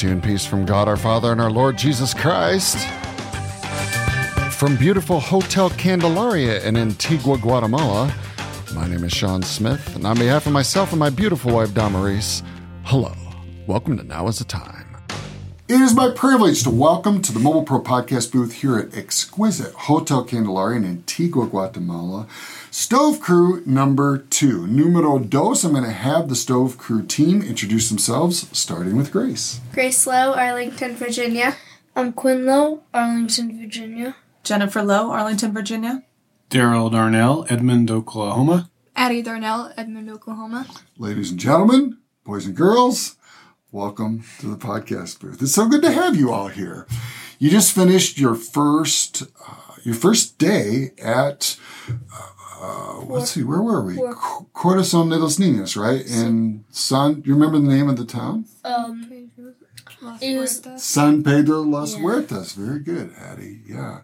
to you in peace from God our Father and our Lord Jesus Christ. From beautiful Hotel Candelaria in Antigua, Guatemala, my name is Sean Smith, and on behalf of myself and my beautiful wife, Damaris, hello. Welcome to Now is the Time. It is my privilege to welcome to the Mobile Pro podcast booth here at exquisite Hotel Candelaria in Antigua, Guatemala, Stove Crew number two, numero dos. I'm going to have the Stove Crew team introduce themselves, starting with Grace. Grace Lowe, Arlington, Virginia. I'm Quinn Lowe, Arlington, Virginia. Jennifer Lowe, Arlington, Virginia. Daryl Darnell, Edmond, Oklahoma. Addie Darnell, Edmond, Oklahoma. Ladies and gentlemen, boys and girls, welcome to the podcast booth. It's so good to have you all here. You just finished your first uh, your first day at uh, let's see, where were we? Qu- Corazon de los Niños, right? In San, do you remember the name of the town? Um, it was San Pedro Las Huertas. Very good, Addie. Yeah.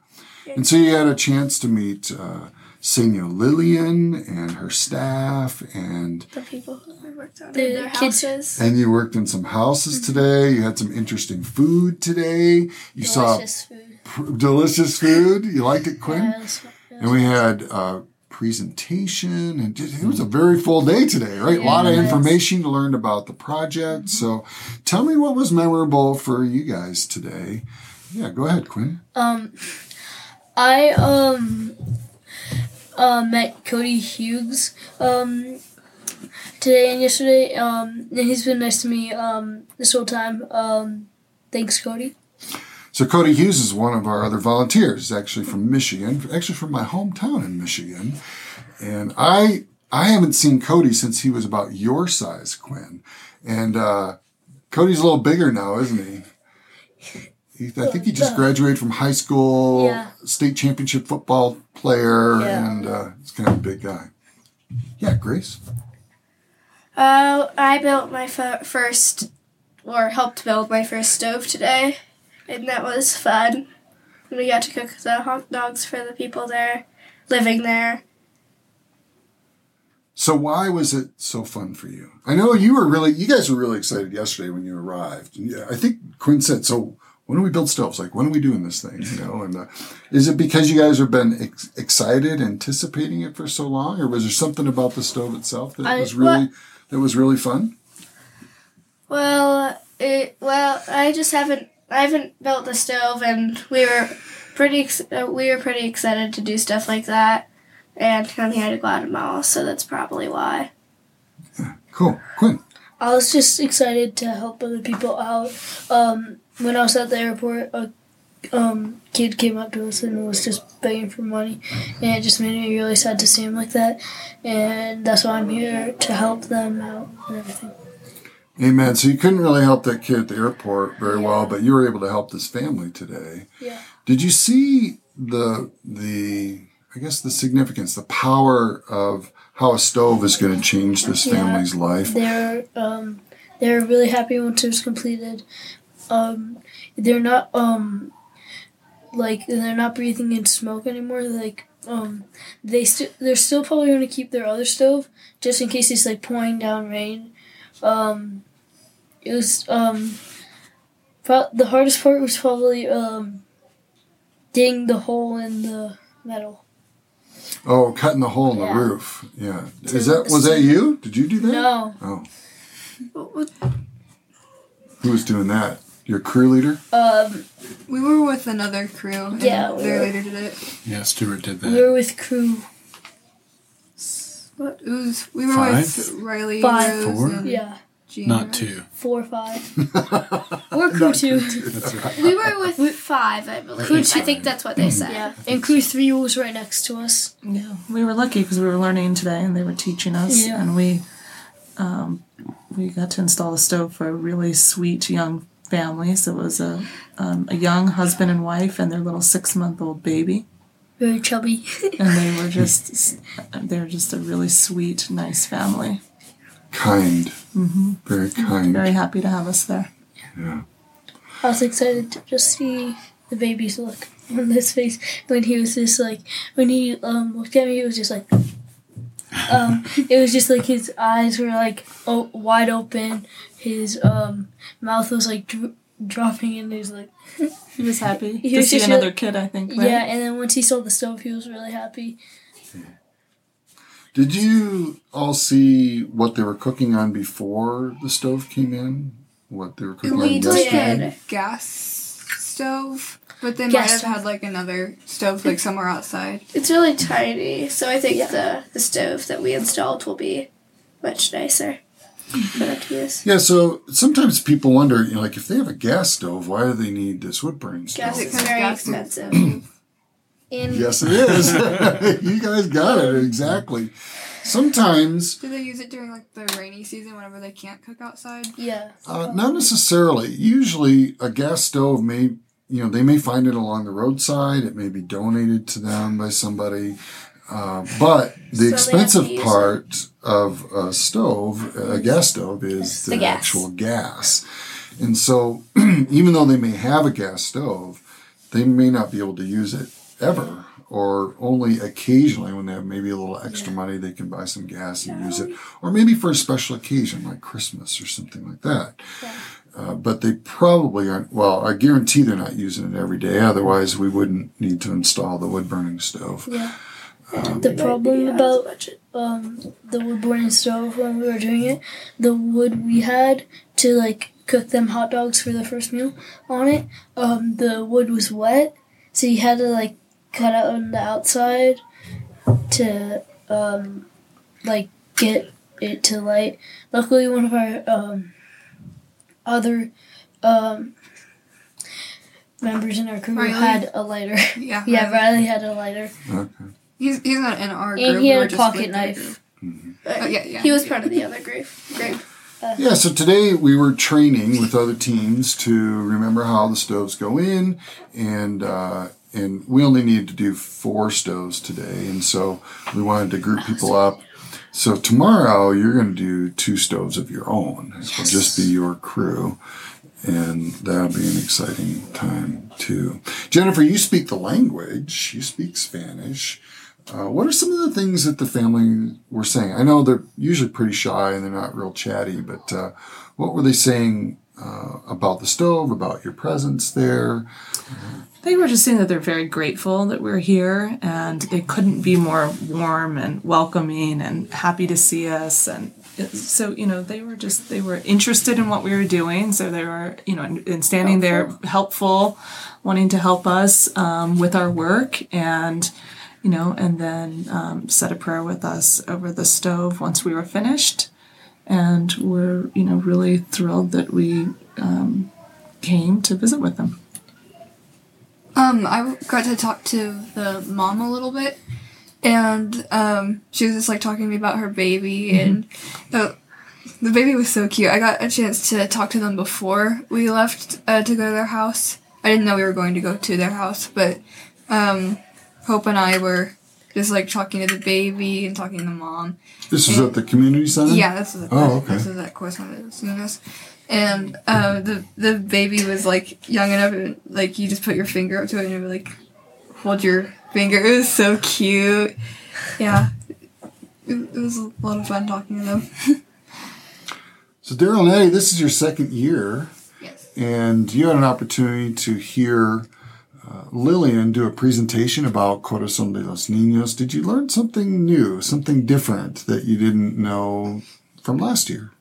And so you had a chance to meet uh, Senor Lillian and her staff, and The people who I worked on The in their kids- houses. and you worked in some houses today. You had some interesting food today. You delicious food. saw pr- delicious food. You liked it, Quinn. Yeah, it was- And we had uh, presentation, and it was a very full day today, right? a lot of information to learn about the project. So, tell me what was memorable for you guys today. Yeah, go ahead, Quinn. Um, I um uh, met Cody Hughes um today and yesterday. Um, and he's been nice to me um this whole time. Um, thanks, Cody. So Cody Hughes is one of our other volunteers, He's actually from Michigan, actually from my hometown in Michigan. And I I haven't seen Cody since he was about your size, Quinn. And uh, Cody's a little bigger now, isn't he? he I think he just graduated from high school, Yeah. state championship football player, Yeah. and uh, he's kind of a big guy. Yeah, Grace. Uh, I built my f- first, or helped build my first stove today, and that was fun. We got to cook the hot dogs for the people there, living there. So why was it so fun for you? I know you were really, you guys were really excited yesterday when you arrived. Yeah, I think Quinn said, "So when do we build stoves? Like when are we doing this thing?" You know, and uh, is it because you guys have been ex- excited, anticipating it for so long, or was there something about the stove itself that I- was really that was really fun? Well, it, well, I just haven't, I haven't built the stove, and we were pretty, ex- uh, we were pretty excited to do stuff like that, and come here to Guatemala, so that's probably why. Cool, Quinn. I was just excited to help other people out. Um, when I was at the airport, a um, kid came up to us and was just begging for money, and it just made me really sad to see him like that. And that's why I'm here to help them out and everything. Amen. So you couldn't really help that kid at the airport very well, but you were able to help this family today. Yeah. Did you see the the I guess the significance, the power of how a stove is going to change this Yeah. family's life? They're um, they're really happy once it's completed. Um, they're not um, like they're not breathing in smoke anymore. Like um, they still they're still probably going to keep their other stove just in case it's like pouring down rain. Um, it was um, pro- the hardest part was probably um, digging the hole in the metal. Oh, cutting the hole in the roof. Yeah. To Is that was that you? Did you do that? No, Oh, who was doing that? Your crew leader? um, We were with another crew. And Yeah, we they were- later did it. Yeah, Stuart did that. we that. were with crew. What? It was. We were Five? with Riley, Five. Rose, Four? and Yeah. Gina. Not two. Four or five. We're crew two. That's right. We were with five, I believe. Crew I think that's what they said. Yeah, and crew three was right next to us. Yeah, we were lucky because we were learning today and they were teaching us, Yeah. and we um, we got to install a stove for a really sweet young family. So it was a um, a young husband and wife and their little six month old baby, Very chubby. and they were just they were just a really sweet, nice family. Kind. Very kind. Very happy to have us there. Yeah. I was excited to just see the baby's look on his face when he was just like when he um looked at me. It was just like um it was just like his eyes were like oh, wide open. His um mouth was like dro- dropping in. He's like, He was happy He to was see just another really- kid. I think. Right? yeah. And then once he saw the stove, he was really happy. Did you all see what they were cooking on before the stove came in? What they were cooking We on did. yesterday? gas stove, but they Gas might have stove. had like another stove like somewhere outside. It's really tiny, so I think the the stove that we installed will be much nicer for them. Yeah, so sometimes people wonder, you know, like if they have a gas stove, why do they need this wood burning stove? Gas is very expensive. And Yes, it is. you guys got it exactly. Sometimes, Do they use it during like the rainy season whenever they can't cook outside? Yeah. uh, not necessarily. Usually, a gas stove may, you know, they may find it along the roadside. It may be donated to them by somebody. Uh, but the So they have to expensive part of a stove, a gas stove, is the, The gas. actual gas. And so, even though they may have a gas stove, they may not be able to use it ever or only occasionally when they have maybe a little extra money they can buy some gas and use it. Or maybe for a special occasion like christmas or something like that. Uh, but they probably aren't well i guarantee they're not using it every day. Otherwise we wouldn't need to install the wood burning stove. Yeah. Um, the problem about budget. um the wood burning stove when we were doing it, the wood we had to like cook them hot dogs for the first meal on it, um the wood was wet, so you had to like cut out on the outside to um like get it to light. Luckily one of our um other um members in our crew Riley? had a lighter. Yeah. yeah, Riley had a lighter. okay. He's he's not in our group. And he had a pocket with knife. group. But Oh, yeah, yeah. He was part of the other group. Group. Yeah, so today we were training with other teams to remember how the stoves go in, and uh, and we only needed to do four stoves today, and so we wanted to group people up. So tomorrow you're going to do two stoves of your own. It'll just be your crew, and that'll be an exciting time too. Jennifer, you speak the language. You speak Spanish. Uh, what are some of the things that the family were saying? I know they're usually pretty shy and they're not real chatty, but uh, what were they saying uh, about the stove, about your presence there? They were just saying that they're very grateful that we're here and they couldn't be more warm and welcoming and happy to see us. And so, you know, they were just, they were interested in what we were doing. So they were, you know, and, and standing there helpful, wanting to help us um, with our work and, you know, and then um, said a prayer with us over the stove once we were finished. And we're, you know, really thrilled that we um, came to visit with them. Um, I got to talk to the mom a little bit, and um, she was just like talking to me about her baby, and the the baby was so cute. I got a chance to talk to them before we left uh, to go to their house. I didn't know we were going to go to their house, but um, Hope and I were just like talking to the baby and talking to the mom. This was at the community center? Yeah, this is Oh, okay. this is that correspondence. And um, the the baby was like young enough, and, like you just put your finger up to it and it would like hold your finger. It was so cute. Yeah, it, it was a lot of fun talking to them. So, Daryl and Eddie, this is your second year, yes. and you had an opportunity to hear uh, Lillian do a presentation about Corazon de los Niños. Did you learn something new, something different that you didn't know from last year?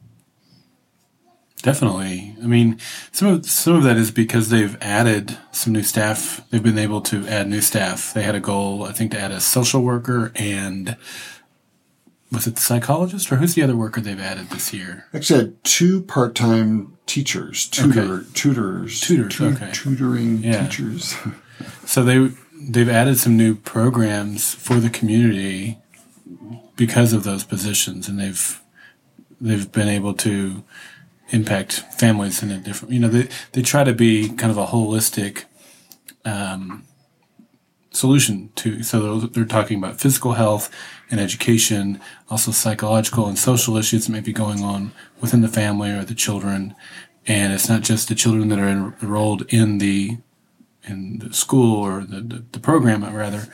Definitely. I mean, some of some of that is because they've added some new staff. They've been able to add new staff. They had a goal, I think, to add a social worker and was it the psychologist or who's the other worker they've added this year? Actually, I had two part-time teachers, tutor, Okay. tutors, Tutors, tu- okay. tutoring Yeah. teachers. So they they've added some new programs for the community because of those positions, and they've they've been able to impact families in a different. You know, they they try to be kind of a holistic um, solution to. So they're, talking about physical health and education, also psychological and social issues that may be going on within the family or the children. And it's not just the children that are enrolled in the in the school or the, the, the program rather,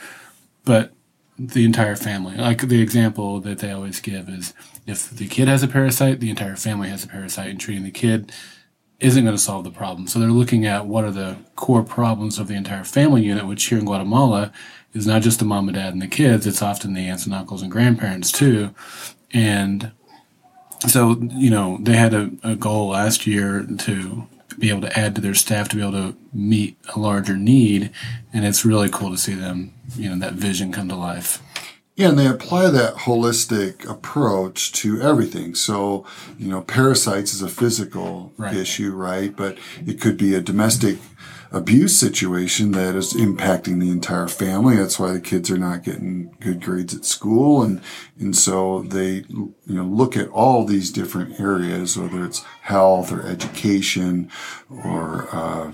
but the entire family. Like the example that they always give is if the kid has a parasite, the entire family has a parasite and treating the kid isn't going to solve the problem. So they're looking at what are the core problems of the entire family unit, which here in Guatemala is not just the mom and dad and the kids, it's often the aunts and uncles and grandparents too. And so, you know, they had a, a goal last year to be able to add to their staff to be able to meet a larger need. And it's really cool to see them, you know, that vision come to life. Yeah, and they apply that holistic approach to everything. So, you know, parasites is a physical Right. issue, right? But it could be a domestic abuse situation that is impacting the entire family. That's why the kids are not getting good grades at school. And, and so they, you know, look at all these different areas, whether it's health or education or, uh,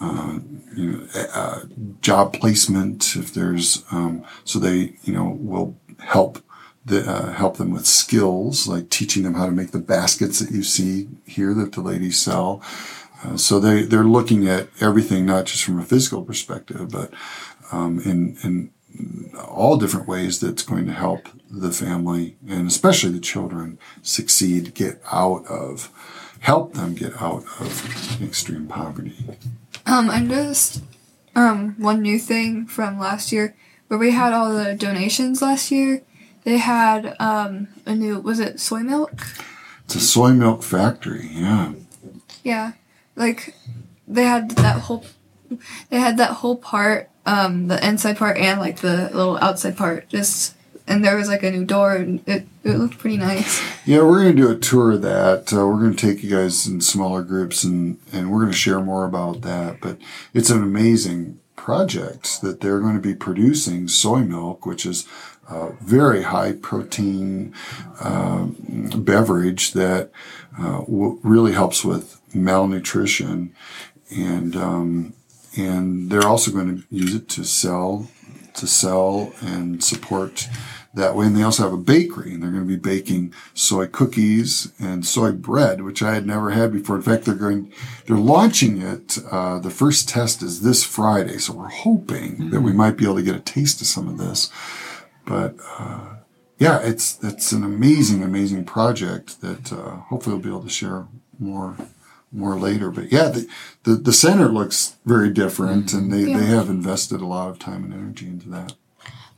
you know, uh, job placement if there's um, so they you know will help the, uh, help them with skills like teaching them how to make the baskets that you see here that the ladies sell. Uh, so they they're looking at everything not just from a physical perspective, but um, in in all different ways that's going to help the family and especially the children succeed, get out of, help them get out of extreme poverty. Um, I noticed um one new thing from last year where we had all the donations last year. They had um a new was it soy milk? It's a soy milk factory, yeah. Yeah, like they had that whole they had that whole part um the inside part and like the little outside part just and there was like a new door and it it looked pretty nice. Yeah, we're going to do a tour of that. Uh, we're going to take you guys in smaller groups and, and we're going to share more about that. But it's an amazing project that they're going to be producing soy milk, which is a very high protein uh, beverage that uh, w- really helps with malnutrition. And, um, and they're also going to use it to sell to sell and support that way. And they also have a bakery, and they're going to be baking soy cookies and soy bread, which I had never had before. In fact, they're going, they're launching it. Uh, the first test is this Friday, so we're hoping that we might be able to get a taste of some of this. But uh, yeah, it's it's an amazing, amazing project that uh, hopefully we'll be able to share more more later. But yeah, the the, the center looks very different, and they, they have invested a lot of time and energy into that.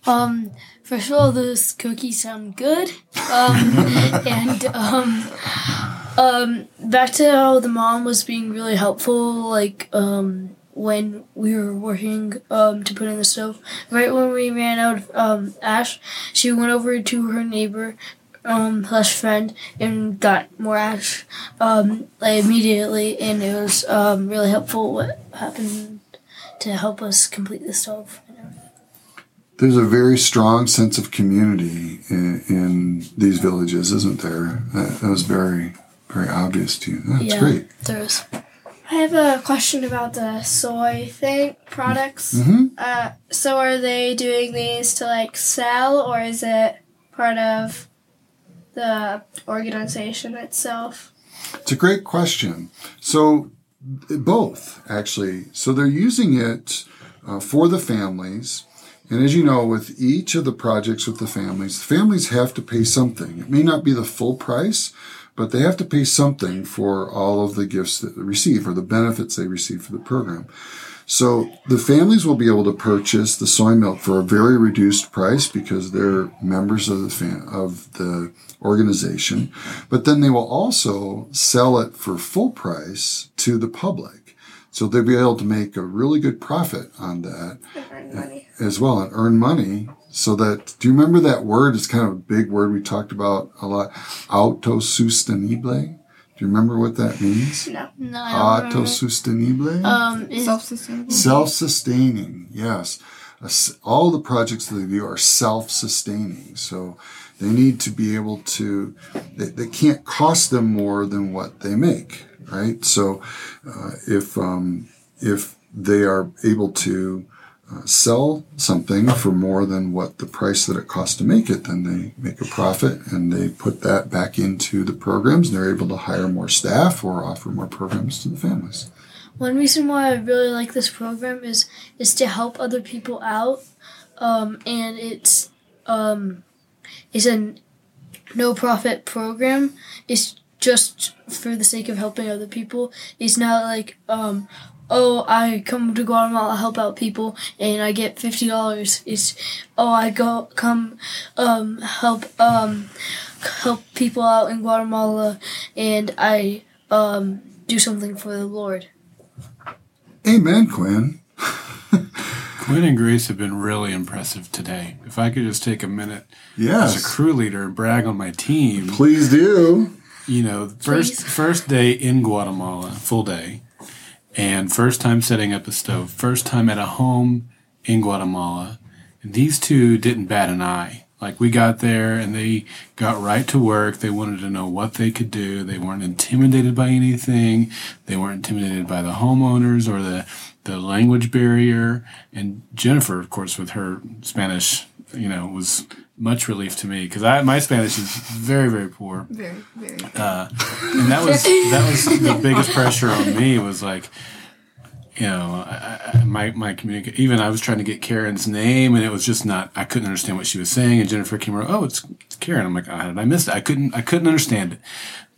Um, first of all, those cookies sound good. Um, and um, um, back to how the mom was being really helpful, like um, when we were working um, to put in the stove. Right when we ran out of um, ash, she went over to her neighbor. Um, slash friend and got more ash um, like immediately, and it was um, really helpful. What happened to help us complete the stove? There's a very strong sense of community in, in these villages, isn't there? That, that was very, very obvious to you. That's yeah, great. there is. I have a question about the soy thing products. Mhm. Uh, so are they doing these to like sell, or is it part of the organization itself? It's a great question. So, both actually. So, they're using it uh, for the families. And as you know, with each of the projects with the families, the families have to pay something. It may not be the full price, but they have to pay something for all of the gifts that they receive or the benefits they receive for the program. So the families will be able to purchase the soy milk for a very reduced price because they're members of the fam- of the organization, but then they will also sell it for full price to the public. So they'll be able to make a really good profit on that Earn money. as well and earn money so that do you remember that word it's kind of a big word we talked about a lot autosustenible do you remember what that means No. No, I don't remember. autosustenible Um, is, Self-sustainable. self-sustaining yes all the projects that they do are self-sustaining so they need to be able to they, they can't cost them more than what they make right so uh, if um, if they are able to uh, sell something for more than what the price that it costs to make it, then they make a profit and they put that back into the programs. And they're able to hire more staff or offer more programs to the families. one reason why I really like this program is is to help other people out, um, and it's um, it's a no profit program. It's just for the sake of helping other people. It's not like um oh I come to Guatemala to help out people and I get fifty dollars. It's oh I go come um help um help people out in Guatemala and I um do something for the Lord. Amen, Quinn. Quinn and Grace have been really impressive today. If I could just take a minute as a crew leader and brag on my team. Please do. you know, first Please. first day in Guatemala, full day, and first time setting up a stove, first time at a home in Guatemala. And these two didn't bat an eye. Like we got there and they got right to work. They wanted to know what they could do. They weren't intimidated by anything. They weren't intimidated by the homeowners or the the language barrier. And Jennifer, of course, with her Spanish, you know, was much relief to me because I my Spanish is very very poor. Very, very. Uh, and that was that was the biggest pressure on me was like you know I, I, my my communicate even I was trying to get Karen's name and it was just not I couldn't understand what she was saying. And Jennifer came around oh it's, it's Karen. I'm like oh, how did I miss it? I couldn't I couldn't understand it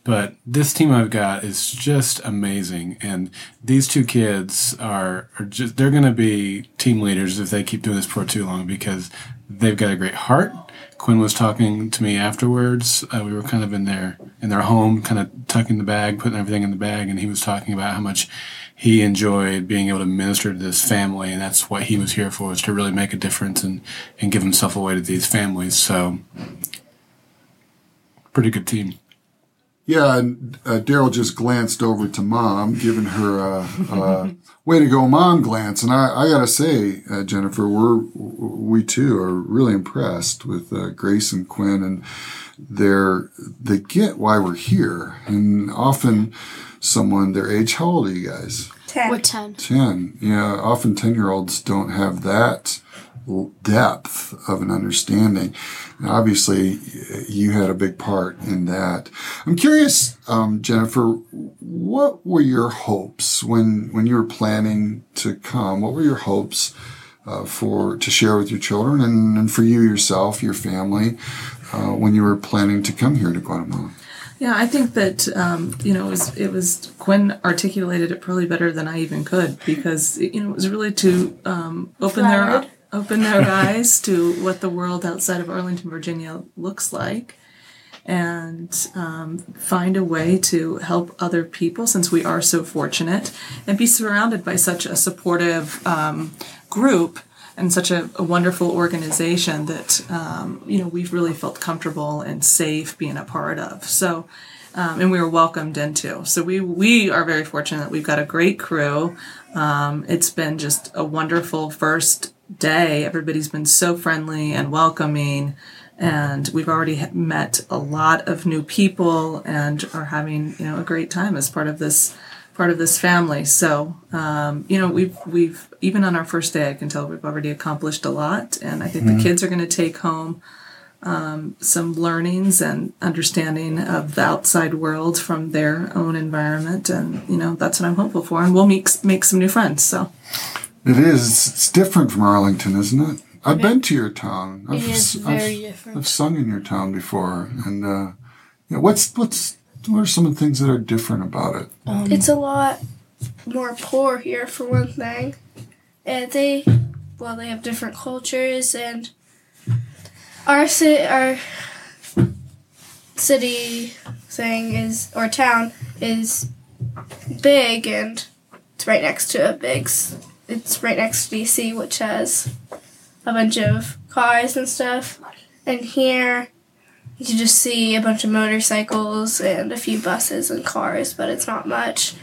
but this team I've got is just amazing and these two kids are, are just they're going to be team leaders if they keep doing this for too long because they've got a great heart Quinn was talking to me afterwards. Uh, we were kind of in their in their home, kind of tucking the bag, putting everything in the bag, and he was talking about how much he enjoyed being able to minister to this family, and that's what he was here for, was to really make a difference and and give himself away to these families. So, pretty good team. Yeah, and uh, Daryl just glanced over to mom, giving her a, a way to go, mom glance. And I, I gotta say, uh, Jennifer, we're we too are really impressed with uh, Grace and Quinn, and they're they get why we're here. And often, someone their age. How old are you guys? Ten. We're ten. 10 yeah often 10 year olds don't have that l- depth of an understanding. And obviously you had a big part in that. I'm curious um, jennifer what were your hopes when when you were planning to come? What were your hopes uh, for to share with your children and, and for you yourself your family uh, when you were planning to come here to guatemala? Yeah, I think that um, you know it was it was Quinn articulated it probably better than I even could because you know it was really to um, open their Open their eyes to what the world outside of Arlington, Virginia looks like, and um, find a way to help other people since we are so fortunate and be surrounded by such a supportive um, group and such a, a wonderful organization that um, you know we've really felt comfortable and safe being a part of. So. Um, and we were welcomed into. So we we are very fortunate. That we've got a great crew. Um, it's been just a wonderful first day. Everybody's been so friendly and welcoming, and we've already met a lot of new people and are having you know a great time as part of this part of this family. So um, you know we've we've even on our first day, I can tell we've already accomplished a lot, and I think the kids are going to take home some learnings and understanding of the outside world from their own environment and you know that's what i'm hopeful for and we'll make, make some new friends so it is it's different from arlington isn't it i've been to your town I've, It is I've- very different. I've sung in your town before, and uh, yeah, what's what's what are some of the things that are different about it? It's a lot more poor here for one thing. And they well they have different cultures and our ci- our city thing is or town is big and it's right next to a big s- it's right next to DC which has a bunch of cars and stuff. And here you can just see a bunch of motorcycles and a few buses and cars, but it's not much.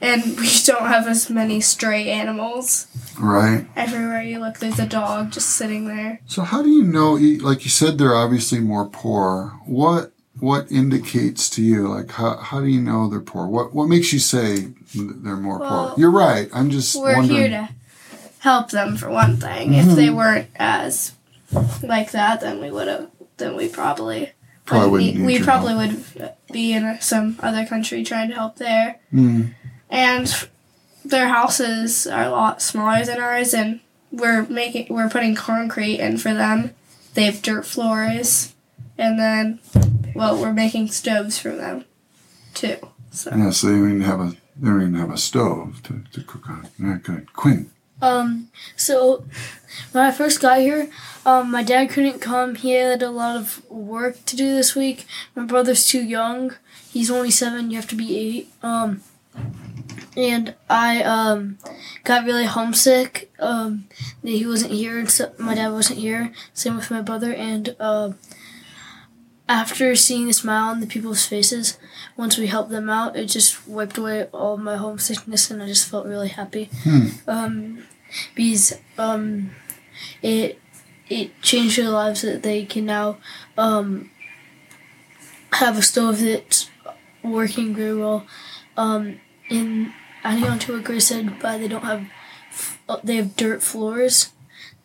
And we don't have as many stray animals. Right. Everywhere you look, there's a dog just sitting there. So how do you know? Like you said, they're obviously more poor. What what indicates to you? Like how how do you know they're poor? What what makes you say they're more Well, poor? You're right. I'm just We're wondering. here to help them for one thing. If they weren't as like that, then we would have. Then we probably Probably wouldn't wouldn't need- need we your probably would be in some other country trying to help there. Mm. and their houses are a lot smaller than ours and we're making we're putting concrete in for them they have dirt floors and then well we're making stoves for them too. So Yeah, so they don't even have a they don't even have a stove to, to cook on. Yeah, good. Quinn. Um, so when I first got here, um, my dad couldn't come. He had a lot of work to do this week. My brother's too young. He's only seven. You have to be eight. Um, and I um got really homesick. Um, that he wasn't here, and so my dad wasn't here. Same with my brother. And um, after seeing the smile on the people's faces, once we helped them out, it just wiped away all my homesickness, and I just felt really happy. Um, because um, it it changed their lives that they can now um, have a stove that's working very well. Um, in adding on to what Grace said, but they don't have uh, they have dirt floors.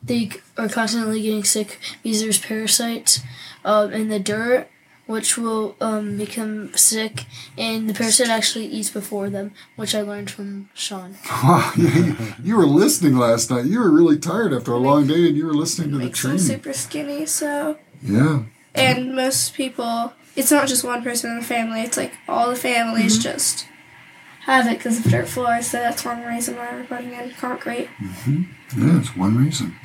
They are constantly getting sick because there's parasites um, in the dirt, which will um, make them sick, and the parasite actually eats before them, which I learned from Sean. Wow, you, you were listening last night. You were really tired after a long day, and you were listening to the training. super skinny. So Yeah. and most people, it's not just one person in the family. It's like all the families just have it because of dirt floors. So that's one reason why we're putting in concrete. Mhm. Yeah, it's one reason.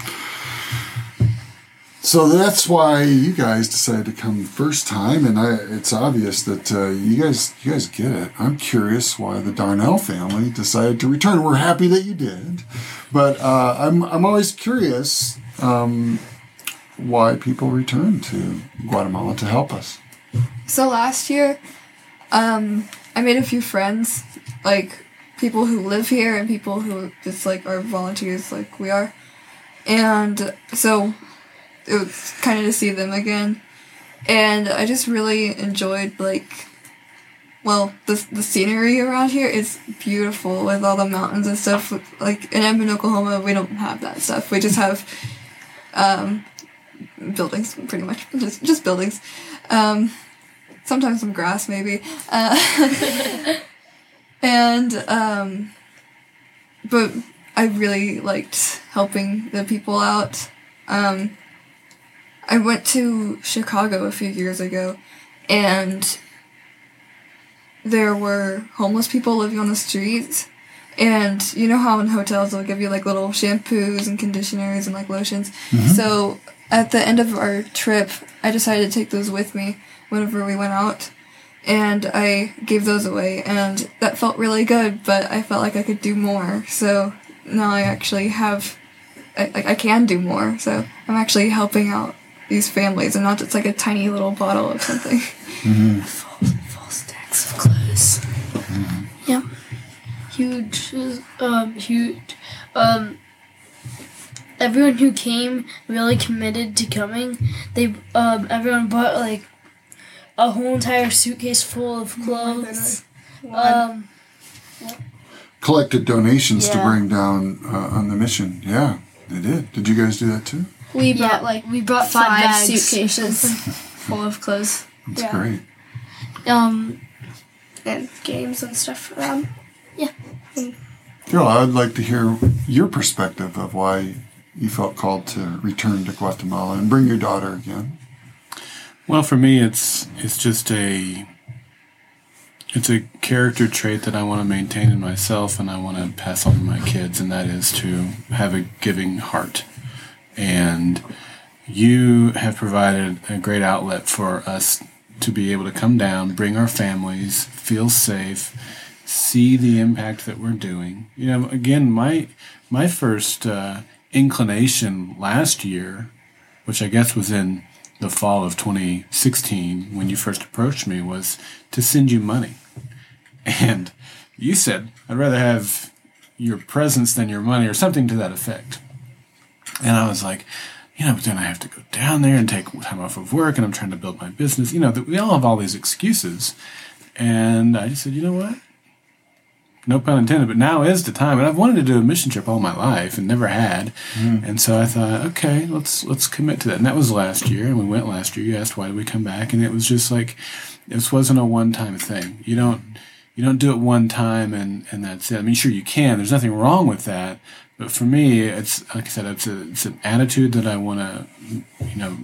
So that's why you guys decided to come first time, and I, it's obvious that uh, you guys you guys get it. I'm curious why the Darnell family decided to return. We're happy that you did, but uh, I'm I'm always curious um, why people return to Guatemala to help us. So last year, um, I made a few friends, like people who live here and people who just like are volunteers like we are. And so it was kind of to see them again. And I just really enjoyed like well, the the scenery around here is beautiful with all the mountains and stuff. Like in Edmond, Oklahoma, we don't have that stuff. We just have um, buildings, pretty much, just just buildings. Um, sometimes some grass, maybe. Uh, and um, but I really liked helping the people out. Um, I went to Chicago a few years ago, and there were homeless people living on the streets. And you know how in hotels they'll give you like little shampoos and conditioners and like lotions. Mm-hmm. So at the end of our trip, I decided to take those with me whenever we went out. And I gave those away, and that felt really good, but I felt like I could do more. So now I actually have, I, I I can do more. So I'm actually helping out these families and not just like a tiny little bottle of something. full stacks of clothes. Yep. Huge, um, huge. Um, everyone who came really committed to coming. They, um, everyone bought like a whole entire suitcase full of clothes. Um, Collected donations to bring down uh, on the mission. Yeah, they did. Did you guys do that too? We yeah, brought like we brought five, five bags. suitcases full of clothes That's Yeah. great. Um, and games and stuff for them. Yeah. Carol, I'd like to hear your perspective of why you felt called to return to Guatemala and bring your daughter again. Well, for me, it's it's just a it's a character trait that I want to maintain in myself, and I want to pass on to my kids, and that is to have a giving heart. And you have provided a great outlet for us to be able to come down, bring our families, feel safe, see the impact that we're doing. You know, again, my my first uh, inclination last year, which I guess was in the fall of 2016 when you first approached me, was to send you money. And you said, I'd rather have your presence than your money, or something to that effect. And I was like, you know, but then I have to go down there and take time off of work, and I'm trying to build my business. You know, that we all have all these excuses. And I just said, you know what? No pun intended, but now is the time. And I've wanted to do a mission trip all my life and never had. Mm-hmm. And so I thought, okay, let's let's commit to that. And that was last year, and we went last year. You asked why did we come back, and it was just like this wasn't a one time thing. You don't you don't do it one time and and that's it. I mean, sure you can. There's nothing wrong with that. But for me, it's like I said, it's a it's an attitude that I want to you know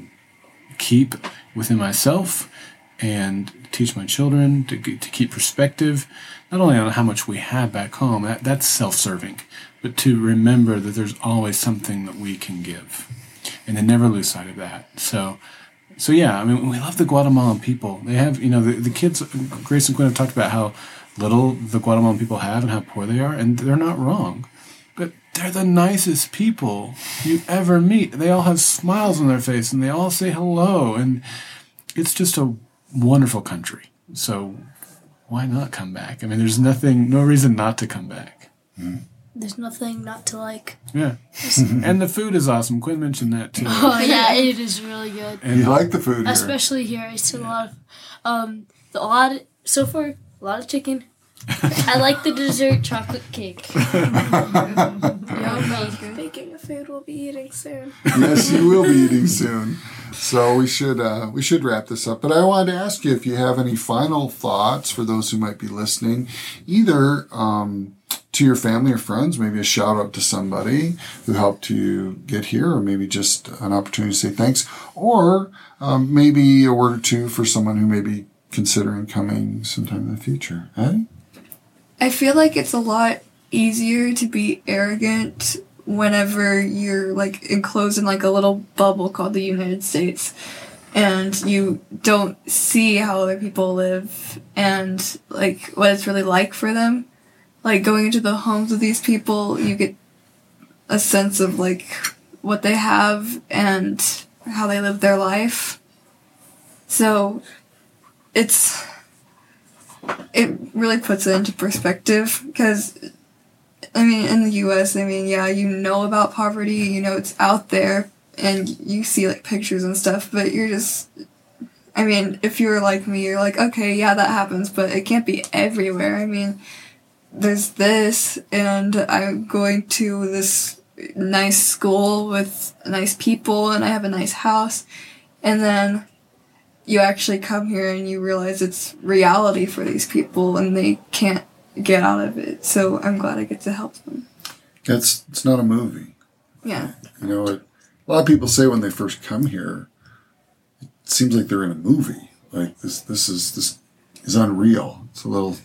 keep within myself and teach my children to, to keep perspective, not only on how much we have back home, that, that's self serving, but to remember that there's always something that we can give. And they never lose sight of that. So, so yeah, I mean, we love the Guatemalan people. They have, you know, the, the kids, Grace and Quinn have talked about how little the Guatemalan people have and how poor they are, and they're not wrong. But they're the nicest people you ever meet. They all have smiles on their face and they all say hello. And it's just a wonderful country. So why not come back? I mean, there's nothing, no reason not to come back. There's nothing not to like. Yeah. and the food is awesome. Quinn mentioned that too. Oh yeah, it is really good. And you like the food here? Especially here, I see a lot of um the, a lot of, so far a lot of chicken. I like the dessert chocolate cake. Yummy. Speaking of food, we'll be eating soon. yes, you will be eating soon. So we should uh, we should wrap this up. But I wanted to ask you if you have any final thoughts for those who might be listening, either um, to your family or friends, maybe a shout out to somebody who helped you get here, or maybe just an opportunity to say thanks, or um, maybe a word or two for someone who may be considering coming sometime in the future. Eh? I feel like it's a lot easier to be arrogant whenever you're like enclosed in like a little bubble called the United States and you don't see how other people live and like what it's really like for them. Like going into the homes of these people, you get a sense of like what they have and how they live their life. So it's it really puts it into perspective because I mean in the US I mean yeah you know about poverty you know it's out there and you see like pictures and stuff but you're just I mean if you're like me you're like okay yeah that happens but it can't be everywhere. I mean there's this and I'm going to this nice school with nice people and I have a nice house and then you actually come here and you realize it's reality for these people and they can't get out of it. So I'm glad I get to help them. It's it's not a movie. Yeah. You know, it, a lot of people say when they first come here, it seems like they're in a movie. Like this, this is this is unreal. It's a little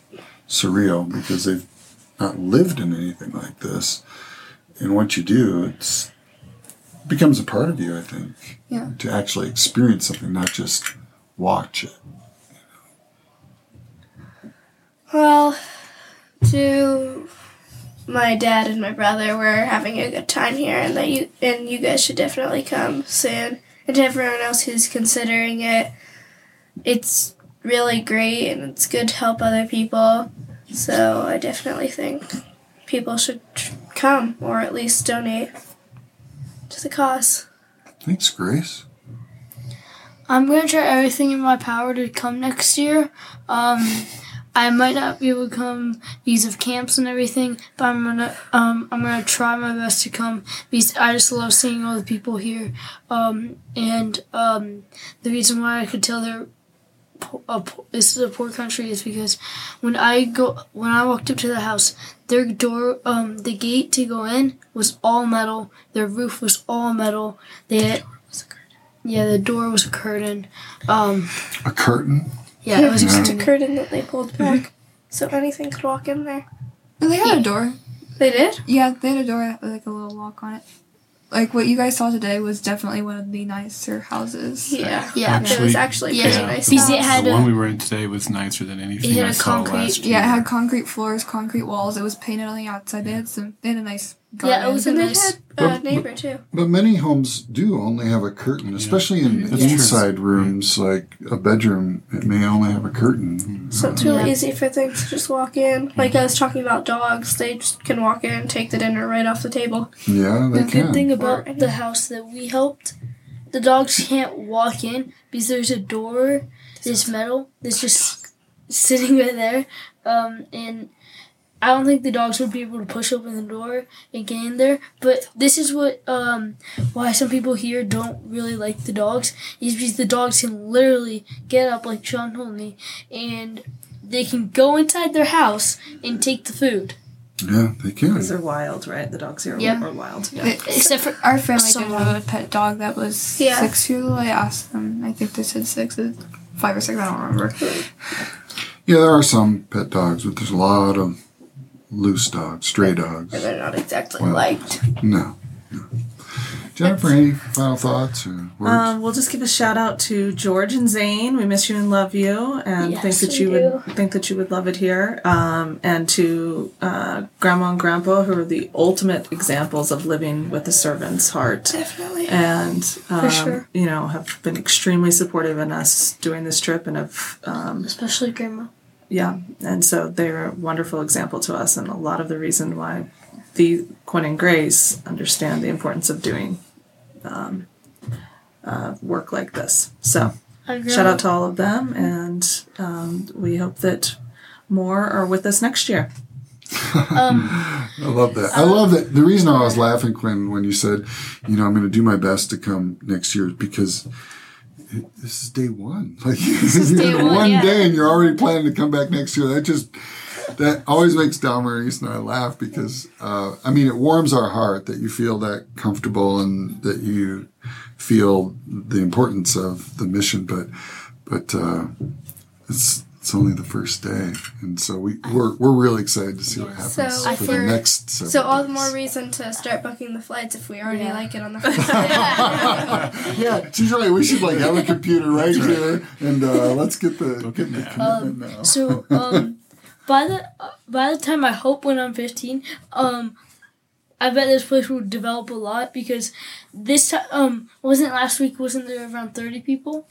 surreal because they've not lived in anything like this. And once you do, it's it becomes a part of you. I think Yeah. to actually experience something, not just watch it. Well, to my dad and my brother, we're having a good time here, and that you and you guys should definitely come soon. And to everyone else who's considering it, it's really great and it's good to help other people. So I definitely think people should tr- come or at least donate to the cause. Thanks, Grace. I'm gonna try everything in my power to come next year. Um, I might not be able to come because of camps and everything, but I'm gonna um, I'm gonna try my best to come because I just love seeing all the people here. Um, and um, the reason why I could tell they're a, this is a poor country is because when I go when I walked up to the house, their door um, the gate to go in was all metal. Their roof was all metal. They had yeah, the door was a curtain. Um, A curtain. yeah, it was just a curtain that they pulled back so anything could walk in there. They had a door. They did? Yeah, they had a door with like a little lock on it. Like what you guys saw today was definitely one of the nicer houses. Yeah. Yeah. it was Actually, actually yeah, pretty yeah. nice. Because it had the a- one we were in today was nicer than anything It had I a saw concrete- last year. Yeah, it had concrete floors, concrete walls. It was painted on the outside. They had some. They had a nice. Yeah, it was a And they nice. had a But- neighbor too. But many homes do only have a curtain, especially in That's true. inside rooms, like a bedroom. It may only have a curtain. So it's really Yeah. easy for things to just walk in. Like I was talking about dogs, they just can walk in and take the dinner right off the table. Yeah, they The can. good thing about any- the house that we helped, the dogs can't walk in because there's a door, this metal, that's just sitting right there. Um, and I don't think the dogs would be able to push open the door and get in there. But this is what um, why some people here don't really like the dogs is because the dogs can literally get up like Sean told me, and they can go inside their house and take the food. yeah, they can. Because they're wild, right? The dogs here Yep. are wild. Yeah. Except for Our family did Someone- have a pet dog that was Yeah. six years old. I asked them. I think they said six. It's five or six. I don't remember. Yeah, there are some pet dogs, but there's a lot of loose dogs, stray dogs. And They're not exactly Well, liked. No. no. Jennifer, any final thoughts or words? Um, we'll just give a shout out to George and Zane. We miss you and love you, and Yes, think that we you would think that you would love it here. Um, and to uh, Grandma and Grandpa, who are the ultimate examples of living with a servant's heart, Definitely. and um, sure. you know have been extremely supportive in us doing this trip, and have um, Especially grandma. Yeah, and so they're a wonderful example to us, and a lot of the reason why the Quinn and Grace understand the importance of doing um, uh, work like this. So shout out to all of them, and um, we hope that more are with us next year. I love that. I love that. The reason I was laughing, Quinn, when you said, you know, I'm going to do my best to come next year because it, this is day one. Like, this is day one, one yeah. day and you're already planning to come back next year. That just, that always makes Dalmaris and I laugh because, uh, I mean, it warms our heart that you feel that comfortable and that you feel the importance of the mission. But, but, uh, it's, it's only the first day, and so we we're, we're really excited to see what happens So for for- the next. So all the more reason to start booking the flights if we already Yeah. like it on the first day. Yeah, she's right. We should like have a computer right here, and uh, let's get the get the commitment now. So um, by the uh, by the time I hope when I'm 15, um, I bet this place will develop a lot because this time um wasn't last week wasn't there around 30 people,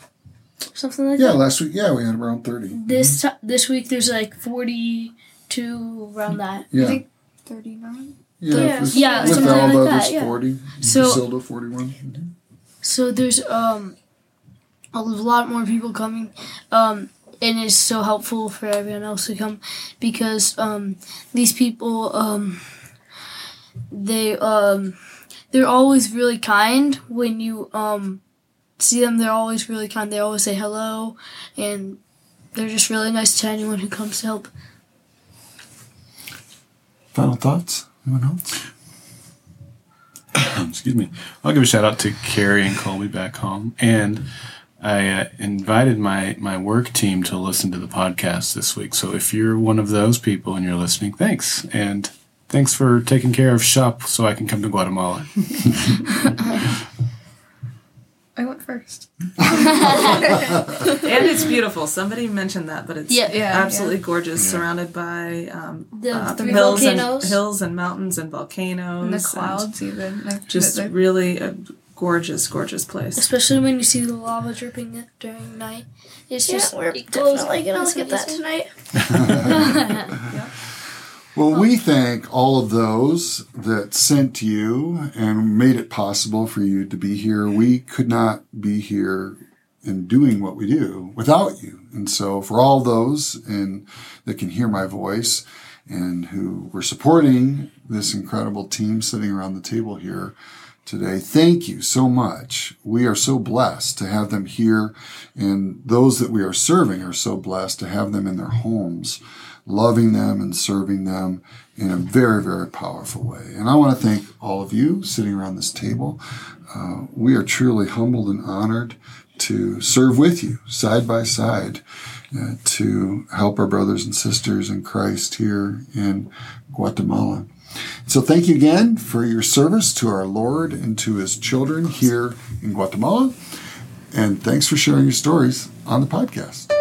something like Yeah, that. Yeah, last week, yeah, we had around thirty. This ti this week there's like 42 around that. I Yeah, think thirty-nine. yeah, Yeah. with, Yeah, with something all like the that, others, yeah. forty. So- Griselda, forty-one. So there's um a lot more people coming, um, and it's so helpful for everyone else to come because um these people um they um they're always really kind when you um see them. They're always really kind. They always say hello, and they're just really nice to anyone who comes to help. Final thoughts? Anyone else? excuse me. I'll give a shout out to Carrie and Colby back home, and I uh, invited my my work team to listen to the podcast this week. So if you're one of those people and you're listening, thanks, and thanks for taking care of shop so I can come to Guatemala. I went first. and it's beautiful. Somebody mentioned that, but it's Yeah. Yeah, absolutely gorgeous, surrounded by um, The uh, three hills volcanoes. and hills and mountains and volcanoes, And the and clouds, even. Like, Just the- the- really a gorgeous, gorgeous place. Especially when you see the lava dripping during night. It's yeah, just we're it glows. definitely gonna look get at that. tonight. Well, we thank all of those that sent you and made it possible for you to be here. We could not be here and doing what we do without you. And so for all those and that can hear my voice and who were supporting this incredible team sitting around the table here today, thank you so much. We are so blessed to have them here and those that we are serving are so blessed to have them in their homes loving them and serving them in a very, very powerful way. And I want to thank all of you sitting around this table. Uh, we are truly humbled and honored to serve with you side by side uh, to help our brothers and sisters in Christ here in Guatemala. So thank you again for your service to our Lord and to his children here in Guatemala. And thanks for sharing your stories on the podcast.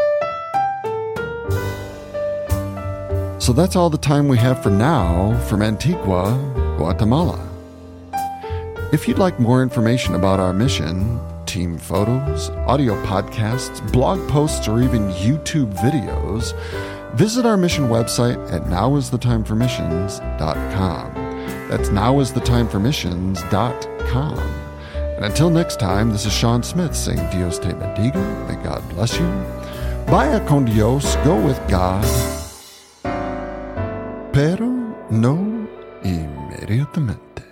So that's all the time we have for now from Antigua, Guatemala. If you'd like more information about our mission, team photos, audio podcasts, blog posts, or even YouTube videos, visit our mission website at nowisthetime4missions.com. That's nowisthetime4missions.com. And until next time, this is Sean Smith saying Dios te bendiga, may God bless you. Vaya con Dios, go with God però non immediatamente.